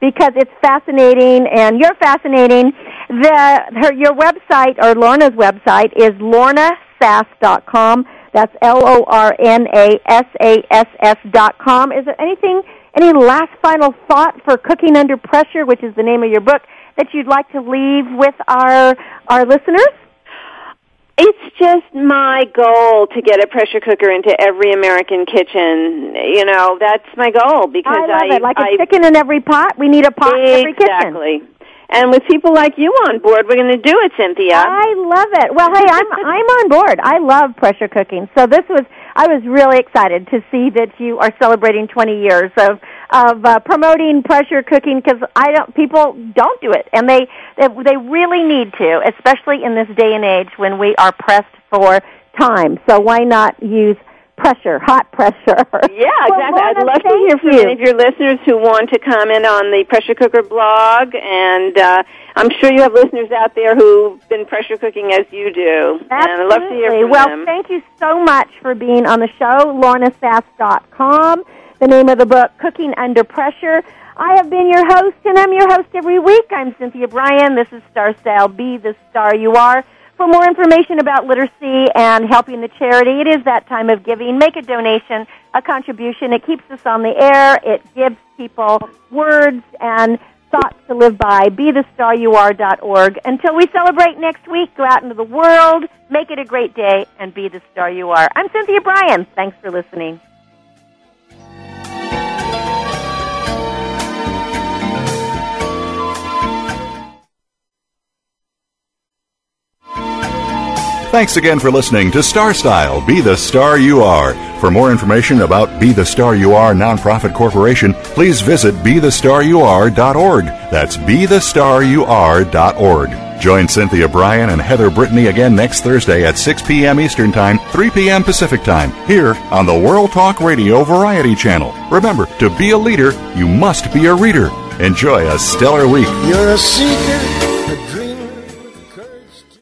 because it's fascinating and you're fascinating. The her, your website or Lorna's website is lornasass.com. That's L O R N A S A S S dot com. Is there anything, any last final thought for cooking under pressure, which is the name of your book, that you'd like to leave with our our listeners? It's just my goal to get a pressure cooker into every American kitchen. You know, that's my goal because I love I, it. Like a I chicken in every pot, we need a pot in every kitchen. exactly. And with people like you on board, we're going to do it, Cynthia. I love it. Well, hey, I'm I'm on board. I love pressure cooking. So this was I was really excited to see that you are celebrating 20 years of of uh, promoting pressure cooking because I don't people don't do it and they they they really need to, especially in this day and age when we are pressed for time. So why not use pressure, hot pressure? Yeah, Well, exactly. I'd love to hear from you. any of your listeners who want to comment on the pressure cooker blog, and uh, I'm sure you have listeners out there who've been pressure cooking as you do, and I'd love to hear Absolutely. from well, them. thank you so much for being on the show. LornaSass.com. The name of the book, Cooking Under Pressure. I have been your host, and I'm your host every week. I'm Cynthia Brian. This is Star Style. Be the star you are. For more information about literacy and helping the charity, it is that time of giving. Make a donation, a contribution. It keeps us on the air. It gives people words and thoughts to live by. Be the star you are.org. Until we celebrate next week, go out into the world, make it a great day, and be the star you are. I'm Cynthia Brian. Thanks for listening. Thanks again for listening to Star Style Be the Star You Are. For more information about Be the Star You Are Nonprofit Corporation, please visit BeTheStarYouAre.org. That's BeTheStarYouAre.org. Join Cynthia Brian and Heather Brittany again next Thursday at 6 p.m. Eastern Time, 3 p.m. Pacific Time, here on the World Talk Radio Variety Channel. Remember, to be a leader, you must be a reader. Enjoy a stellar week. You're a seeker